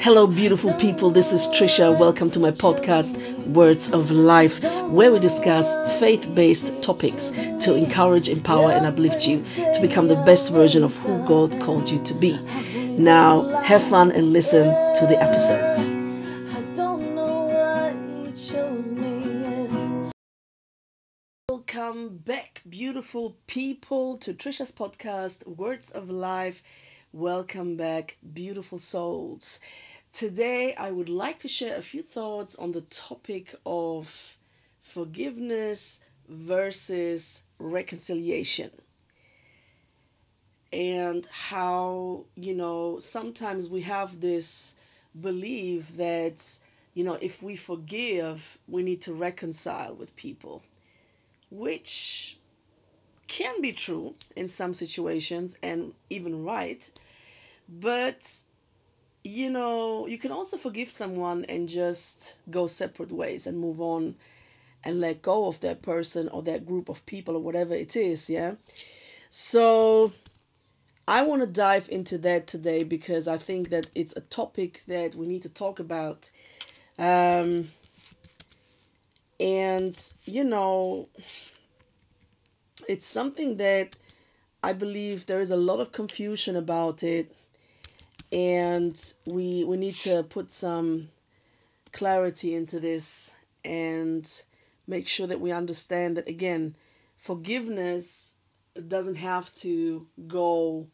Hello, beautiful people. This is Trisha. Welcome to my podcast, Words of Life, where we discuss faith based topics to encourage, empower, and uplift you to become the best version of who God called you to be. Now, have fun and listen to the episodes. I don't know what he chose me, yes. Welcome back, beautiful people, to Trisha's podcast, Words of Life. Welcome back, beautiful souls. Today, I would like to share a few thoughts on the topic of forgiveness versus reconciliation. And how, you know, sometimes we have this belief that, you know, if we forgive, we need to reconcile with people, which can be true in some situations and even right. But you know, you can also forgive someone and just go separate ways and move on and let go of that person or that group of people or whatever it is, yeah? So I want to dive into that today because I think that it's a topic that we need to talk about. Um, and, you know, it's something that I believe there is a lot of confusion about it and we we need to put some clarity into this and make sure that we understand that again forgiveness doesn't have to go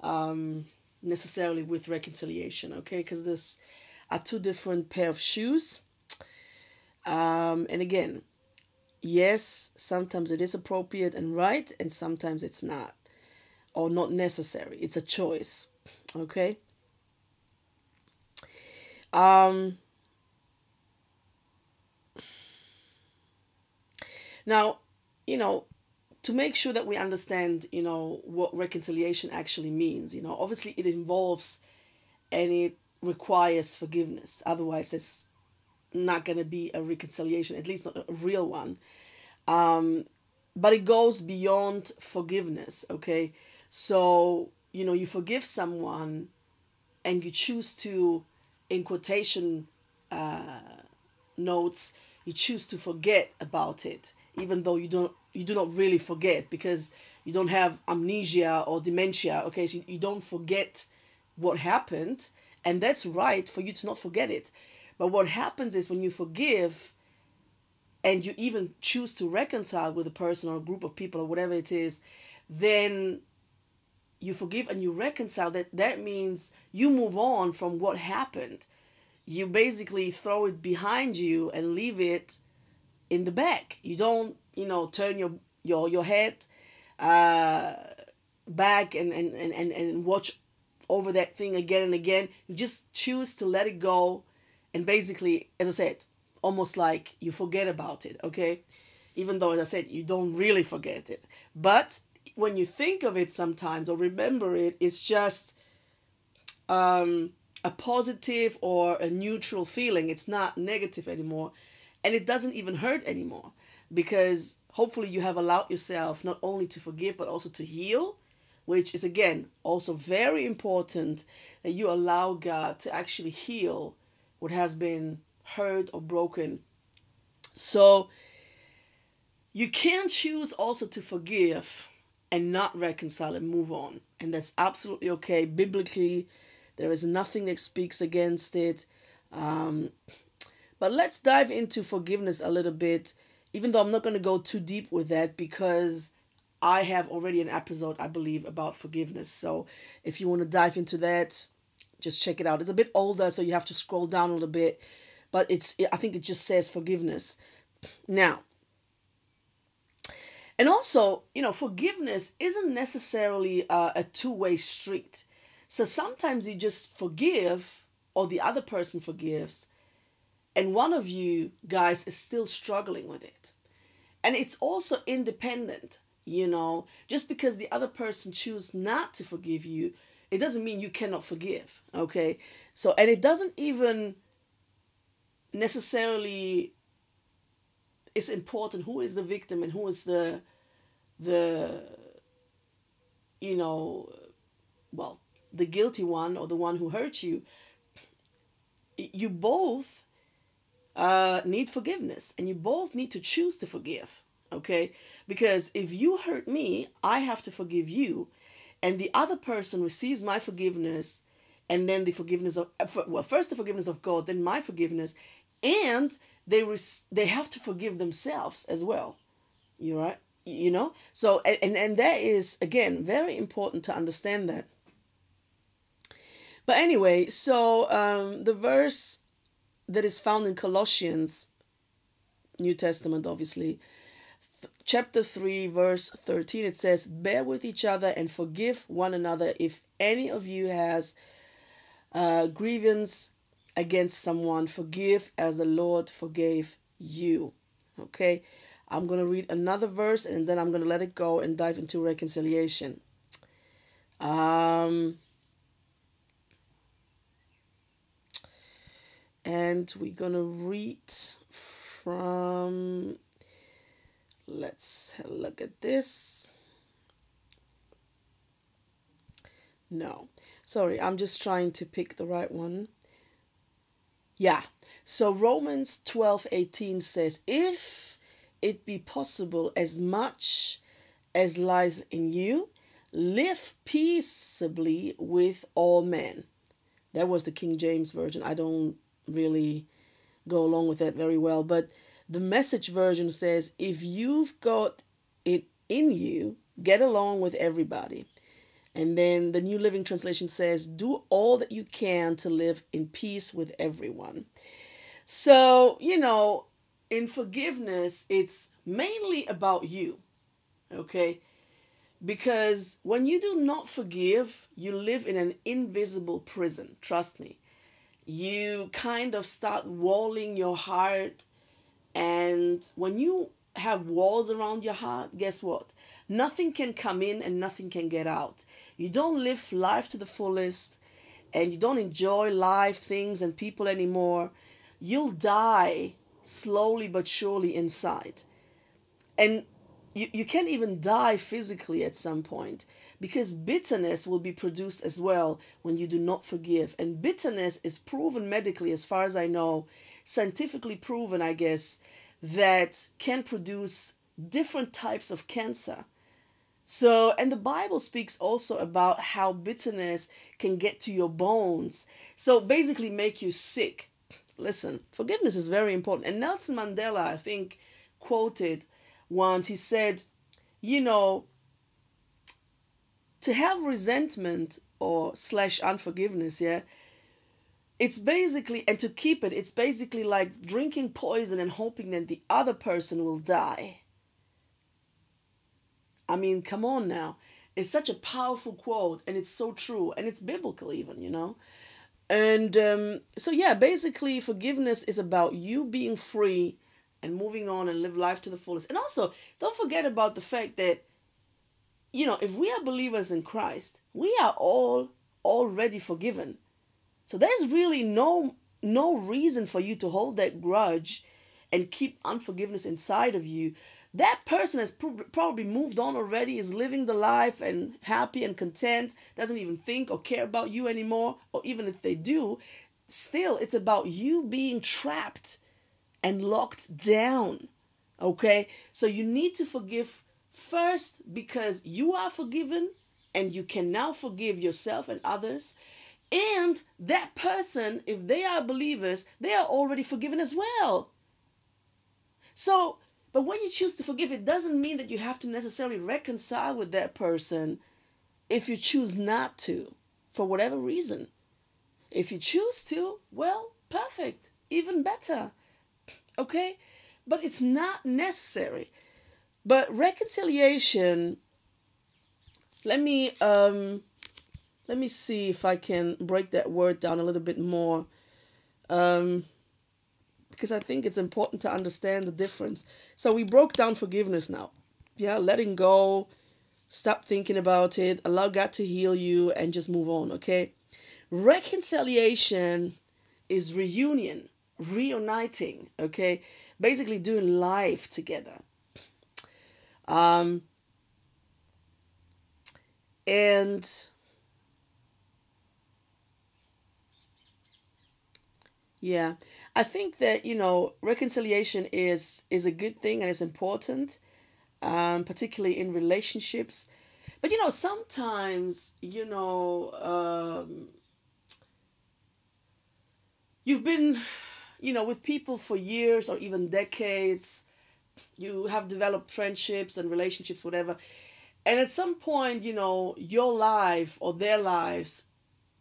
um, necessarily with reconciliation okay? Because this are two different pair of shoes. Um, and again yes sometimes it is appropriate and right and sometimes it's not or not necessary it's a choice Okay. Um, now, you know, to make sure that we understand, you know, what reconciliation actually means, you know, obviously it involves and it requires forgiveness. Otherwise, there's not going to be a reconciliation, at least not a real one. Um, but it goes beyond forgiveness, okay? So you know you forgive someone and you choose to in quotation uh, notes you choose to forget about it even though you don't you do not really forget because you don't have amnesia or dementia okay so you don't forget what happened and that's right for you to not forget it but what happens is when you forgive and you even choose to reconcile with a person or a group of people or whatever it is then you forgive and you reconcile that that means you move on from what happened. You basically throw it behind you and leave it in the back. You don't you know turn your your your head uh back and and and and, and watch over that thing again and again. You just choose to let it go and basically as i said almost like you forget about it okay even though as i said you don't really forget it but when you think of it sometimes or remember it, it's just um, a positive or a neutral feeling. It's not negative anymore. And it doesn't even hurt anymore because hopefully you have allowed yourself not only to forgive but also to heal, which is again also very important that you allow God to actually heal what has been hurt or broken. So you can choose also to forgive and not reconcile and move on. And that's absolutely okay. Biblically, there is nothing that speaks against it. Um, but let's dive into forgiveness a little bit, even though I'm not going to go too deep with that because I have already an episode, I believe, about forgiveness. So if you want to dive into that, just check it out. It's a bit older, so you have to scroll down a little bit, but it's I think it just says forgiveness. Now, and also, you know, forgiveness isn't necessarily uh, a, a two way street. So sometimes you just forgive, or the other person forgives, and one of you guys is still struggling with it. And it's also independent, you know, just because the other person choose not to forgive you, it doesn't mean you cannot forgive, okay? So, and it doesn't even necessarily it's important who is the victim and who is the the you know well the guilty one or the one who hurt you you both uh, need forgiveness and you both need to choose to forgive. Okay? Because if you hurt me, I have to forgive you. And the other person receives my forgiveness and then the forgiveness of, well, first the forgiveness of God, then my forgiveness. And they they have to forgive themselves as well. You right? You know? So, and, and that is, again, very important to understand that. But anyway, so um, the verse that is found in Colossians, New Testament, obviously, chapter 3, verse 13, it says, Bear with each other and forgive one another if any of you has uh, grievance against someone, forgive as the Lord forgave you. Okay, I'm going to read another verse and then I'm going to let it go and dive into reconciliation. Um, and we're gonna read from let's look at this. No sorry i'm just trying to pick the right one. Yeah so romans 12 18 says if it be possible as much as lies in you live peaceably with all men. That was the king james version. I don't really go along with that very well. But the message version says if you've got it in you, get along with everybody. And then the New Living Translation says, do all that you can to live in peace with everyone. So, you know, in forgiveness, it's mainly about you. Okay? Because when you do not forgive, you live in an invisible prison. Trust me you kind of start walling your heart. And when you have walls around your heart, guess what? Nothing can come in and nothing can get out. You don't live life to the fullest and you don't enjoy life, things, and people anymore. You'll die slowly but surely inside. And you, you can't even die physically at some point because bitterness will be produced as well when you do not forgive. And bitterness is proven medically, as far as I know, scientifically proven, I guess, that can produce different types of cancer. So, and the Bible speaks also about how bitterness can get to your bones. So, basically, make you sick. Listen, forgiveness is very important. And Nelson Mandela, I think, quoted once, he said, you know, to have resentment or slash unforgiveness, yeah, it's basically, and to keep it, it's basically like drinking poison and hoping that the other person will die. I mean, come on now. It's such a powerful quote, and it's so true, and it's biblical, even, you know. And um, so, yeah, basically, forgiveness is about you being free and moving on and live life to the fullest. And also, don't forget about the fact that, you know, if we are believers in Christ, we are all already forgiven. So there's really no no reason for you to hold that grudge and keep unforgiveness inside of you. That person has probably moved on already, is living the life and happy and content, doesn't even think or care about you anymore, or even if they do, still it's about you being trapped and locked down. Okay? So you need to forgive first because you are forgiven and you can now forgive yourself and others. And that person, if they are believers, they are already forgiven as well. So, but when you choose to forgive, it doesn't mean that you have to necessarily reconcile with that person if you choose not to, for whatever reason. If you choose to, well, perfect, even better okay? But it's not necessary. But reconciliation, let me um let me see if I can break that word down a little bit more. Um because I think it's important to understand the difference. So we broke down forgiveness now. Yeah, letting go, stop thinking about it, allow God to heal you, and just move on, okay? Reconciliation is reunion reuniting, okay? Basically doing life together. Um, and Yeah. I think that, you know, reconciliation is is a good thing and it's important, um, particularly in relationships. But you know, sometimes, you know, um, you've been, you know, with people for years or even decades. You have developed friendships and relationships, whatever. And at some point, you know, your life or their lives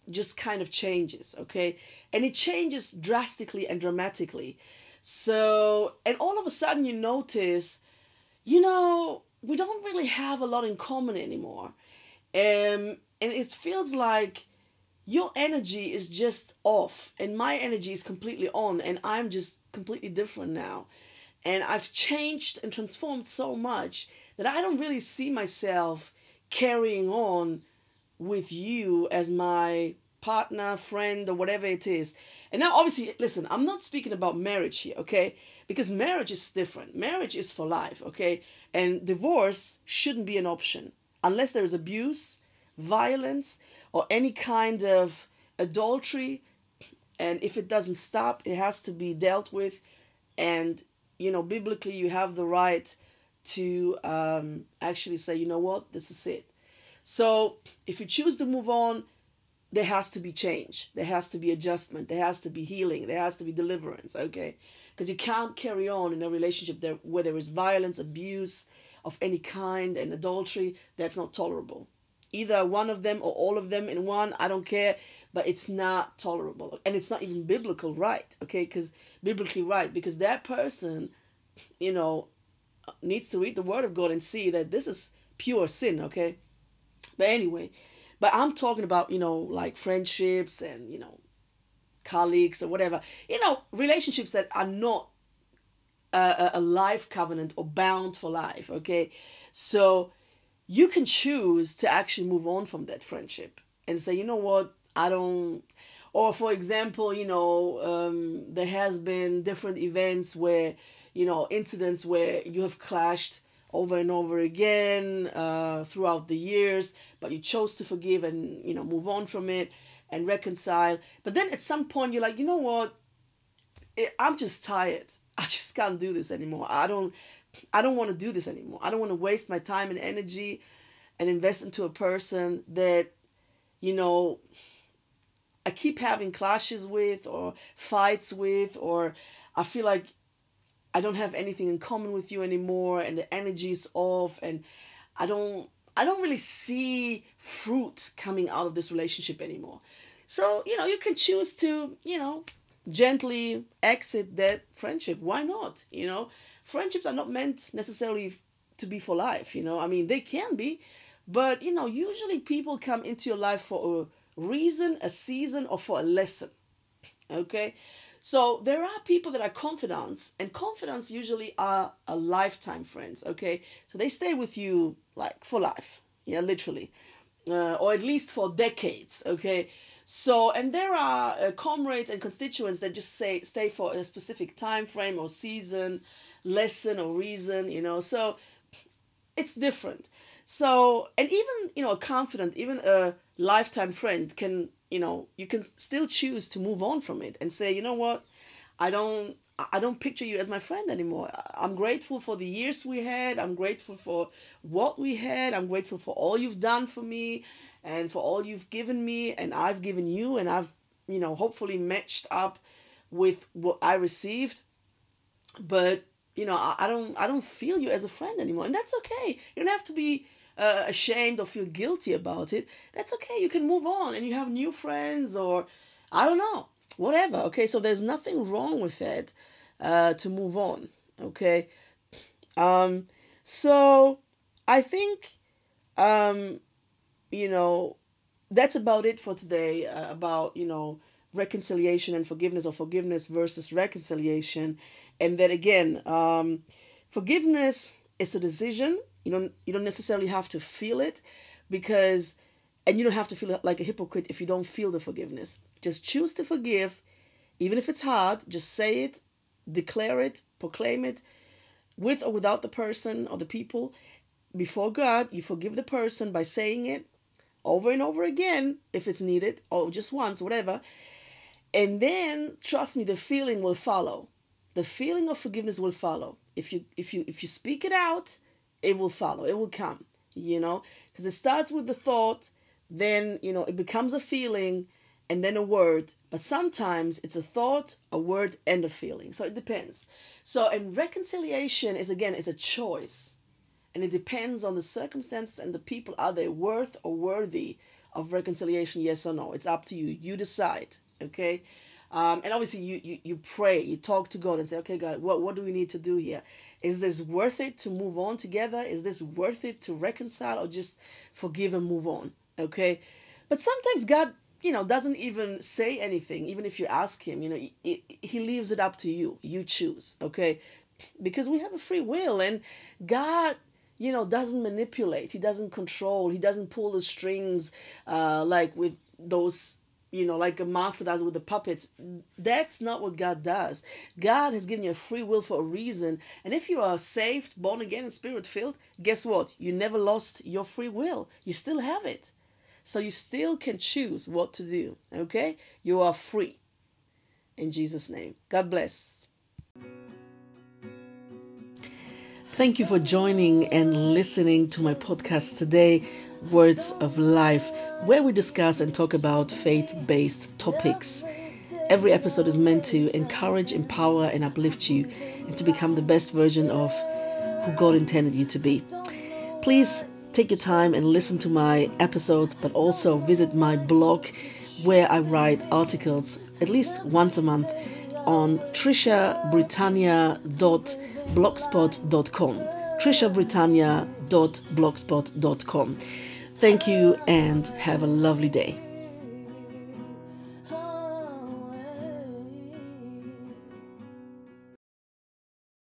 just kind of changes, okay? And it changes drastically and dramatically. So, and all of a sudden you notice, you know, we don't really have a lot in common anymore. Um, and it feels like your energy is just off and my energy is completely on and I'm just completely different now. And I've changed and transformed so much that I don't really see myself carrying on with you as my partner, friend, or whatever it is. And now, obviously, listen, I'm not speaking about marriage here, okay? Because marriage is different. Marriage is for life, okay? And divorce shouldn't be an option unless there is abuse, violence, or any kind of adultery. And if it doesn't stop, it has to be dealt with. And, you know, biblically, you have the right to um, actually say, you know what, this is it. So if you choose to move on, there has to be change. There has to be adjustment. There has to be healing. There has to be deliverance. Okay, because you can't carry on in a relationship there where there is violence, abuse of any kind, and adultery. That's not tolerable. Either one of them or all of them in one. I don't care, but it's not tolerable, and it's not even biblical right. Okay, because biblically right because that person, you know, needs to read the Word of God and see that this is pure sin. Okay, but anyway but I'm talking about, you know, like friendships and, you know, colleagues or whatever. You know, relationships that are not a, a life covenant or bound for life, okay? So you can choose to actually move on from that friendship and say, you know what, I don't. Or for example, you know, um, there has been different events where, you know, incidents where you have clashed over and over again uh, throughout the years, but you chose to forgive and you know move on from it and reconcile. But then at some point you're like, you know what? I'm just tired. I just can't do this anymore. I don't. I don't want to do this anymore. I don't want to waste my time and energy and invest into a person that, you know, I keep having clashes with or fights with, or I feel like I don't have anything in common with you anymore and the energy is off and I don't I don't really see fruit coming out of this relationship anymore. So, you know, you can choose to, you know, gently exit that friendship. Why not? You know, friendships are not meant necessarily to be for life, you know. I mean, they can be, but you know, usually people come into your life for a reason, a season, or for a lesson. Okay? So there are people that are confidants, and confidants usually are a lifetime friends. Okay, so they stay with you like for life, yeah, literally, uh, or at least for decades. Okay, so and there are uh, comrades and constituents that just say stay for a specific time frame or season, lesson or reason. You know, so it's different. So and even you know a confidant, even a lifetime friend can you know you can still choose to move on from it and say you know what? I don't i don't picture you as my friend anymore. I'm grateful for the years we had. I'm grateful for what we had. I'm grateful for all you've done for me and for all you've given me. And i've given you and i've you know hopefully matched up with what i received. But you know I, I don't i don't feel you as a friend anymore. And that's okay. You don't have to be uh, ashamed or feel guilty about it, that's okay. You can move on and you have new friends or I don't know, whatever. Okay, so there's nothing wrong with that uh, to move on. Okay, um, so I think, um, you know, that's about it for today. Uh, about you know reconciliation and forgiveness or forgiveness versus reconciliation, and that again, um, forgiveness is a decision you don't you don't necessarily have to feel it because and you don't have to feel like a hypocrite if you don't feel the forgiveness. Just choose to forgive even if it's hard, just say it, declare it, proclaim it with or without the person or the people before God. You forgive the person by saying it over and over again if it's needed or just once, whatever. And then trust me, the feeling will follow. The feeling of forgiveness will follow. If you if you if you speak it out, it will follow. It will come. You know, because it starts with the thought, then you know it becomes a feeling, and then a word. But sometimes it's a thought, a word, and a feeling. So it depends. So and reconciliation is again is a choice, and it depends on the circumstances and the people. Are they worth or worthy of reconciliation? Yes or no? It's up to you. You decide okay um, and obviously you, you you pray you talk to god and say okay god what, what do we need to do here? Is this worth it to move on together? Is this worth it to reconcile or just forgive and move on? Okay? But sometimes god you know doesn't even say anything even if you ask him you know he, he leaves it up to you. You choose okay? Because we have a free will and god you know doesn't manipulate. He doesn't control. He doesn't pull the strings uh, like with those you know, like a master does with the puppets. That's not what God does. God has given you a free will for a reason. And if you are saved, born again, and spirit filled, guess what? You never lost your free will. You still have it. So you still can choose what to do. Okay? You are free. In Jesus' name. God bless. Thank you for joining and listening to my podcast today, Words of Life where we discuss and talk about faith based topics. Every episode is meant to encourage, empower, and uplift you and to become the best version of who God intended you to be. Please take your time and listen to my episodes, but also visit my blog where I write articles at least once a month on trishabritannia.blogspot.com. trishabritannia.blogspot.com. Thank you and have a lovely day.